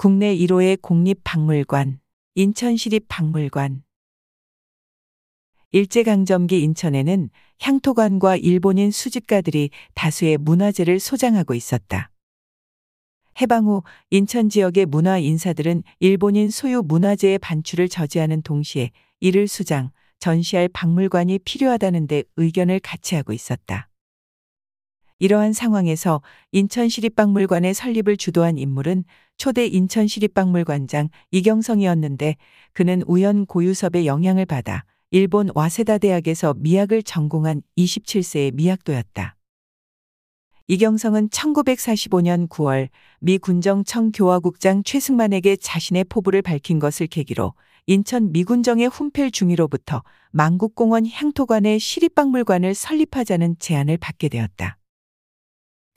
국내 1호의 공립박물관, 인천시립박물관. 일제강점기 인천에는 향토관과 일본인 수집가들이 다수의 문화재를 소장하고 있었다. 해방 후 인천 지역의 문화 인사들은 일본인 소유 문화재의 반출을 저지하는 동시에 이를 수장, 전시할 박물관이 필요하다는 데 의견을 같이 하고 있었다. 이러한 상황에서 인천시립박물관의 설립을 주도한 인물은 초대 인천시립박물관장 이경성이었는데 그는 우연 고유섭의 영향을 받아 일본 와세다 대학에서 미학을 전공한 27세의 미학도였다. 이경성은 1945년 9월 미 군정청 교화국장 최승만에게 자신의 포부를 밝힌 것을 계기로 인천 미군정의 훈펠 중위로부터 만국공원 향토관의 시립박물관을 설립하자는 제안을 받게 되었다.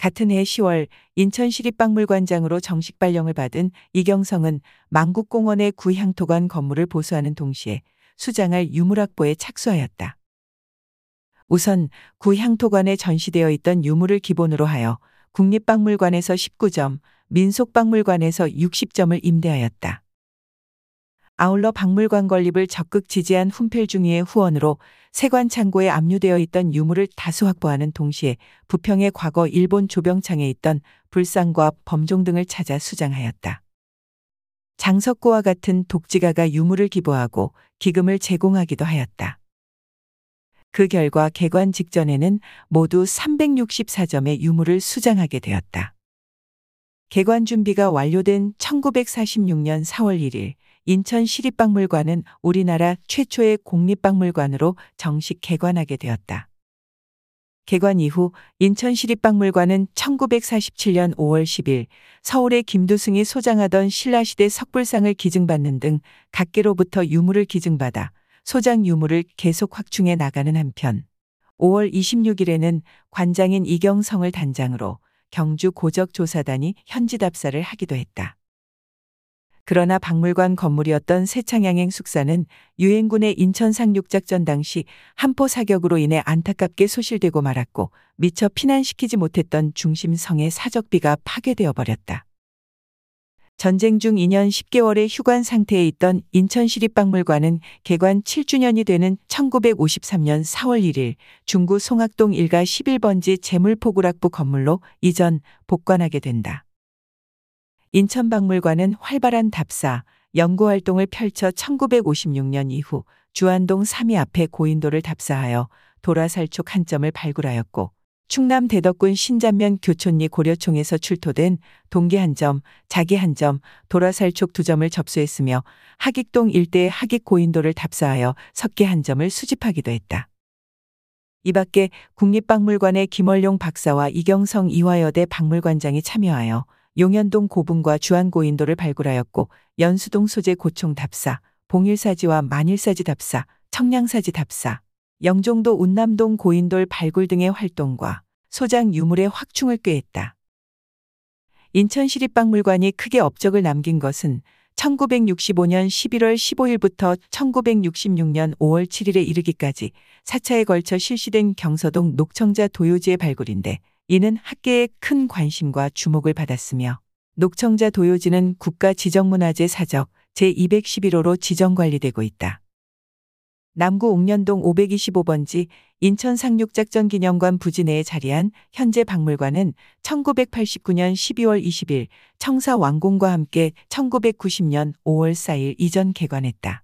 같은 해 10월 인천시립박물관장으로 정식 발령을 받은 이경성은 만국공원의 구향토관 건물을 보수하는 동시에 수장할 유물학보에 착수하였다. 우선 구향토관에 전시되어 있던 유물을 기본으로 하여 국립박물관에서 19점, 민속박물관에서 60점을 임대하였다. 아울러 박물관 건립을 적극 지지한 훈펠중위의 후원으로 세관 창고에 압류되어 있던 유물을 다수 확보하는 동시에 부평의 과거 일본 조병창에 있던 불상과 범종 등을 찾아 수장하였다. 장석구와 같은 독지가가 유물을 기부하고 기금을 제공하기도 하였다. 그 결과 개관 직전에는 모두 364점의 유물을 수장하게 되었다. 개관 준비가 완료된 1946년 4월 1일 인천시립박물관은 우리나라 최초의 공립박물관으로 정식 개관하게 되었다. 개관 이후 인천시립박물관은 1947년 5월 10일 서울의 김두승이 소장하던 신라시대 석불상을 기증받는 등 각계로부터 유물을 기증받아 소장 유물을 계속 확충해 나가는 한편 5월 26일에는 관장인 이경성을 단장으로 경주 고적조사단이 현지 답사를 하기도 했다. 그러나 박물관 건물이었던 세창양행 숙사는 유엔군의 인천 상륙작전 당시 한포 사격으로 인해 안타깝게 소실되고 말았고 미처 피난시키지 못했던 중심성의 사적비가 파괴되어 버렸다. 전쟁 중 2년 10개월의 휴관 상태에 있던 인천시립박물관은 개관 7주년이 되는 1953년 4월 1일 중구 송악동 일가 11번지 재물포구락부 건물로 이전 복관하게 된다. 인천박물관은 활발한 답사, 연구활동을 펼쳐 1956년 이후 주안동 3위 앞에 고인돌을 답사하여 도라살촉 한 점을 발굴하였고 충남 대덕군 신잔면 교촌리 고려총에서 출토된 동계 한 점, 자기 한 점, 도라살촉 두 점을 접수했으며 하익동 일대의 하익 고인돌을 답사하여 석계 한 점을 수집하기도 했다. 이 밖에 국립박물관의 김월용 박사와 이경성 이화여대 박물관장이 참여하여 용현동 고분과 주안고인돌을 발굴하였고 연수동 소재 고총 답사, 봉일사지와 만일사지 답사, 청량사지 답사, 영종도 운남동 고인돌 발굴 등의 활동과 소장 유물의 확충을 꾀했다. 인천시립박물관이 크게 업적을 남긴 것은 1965년 11월 15일부터 1966년 5월 7일에 이르기까지 4차에 걸쳐 실시된 경서동 녹청자 도요지의 발굴인데 이는 학계의 큰 관심과 주목을 받았으며 녹청자 도요지는 국가지정문화재 사적 제211호로 지정관리되고 있다. 남구 옥년동 525번지 인천 상륙작전 기념관 부지 내에 자리한 현재 박물관은 1989년 12월 20일 청사 완공과 함께 1990년 5월 4일 이전 개관했다.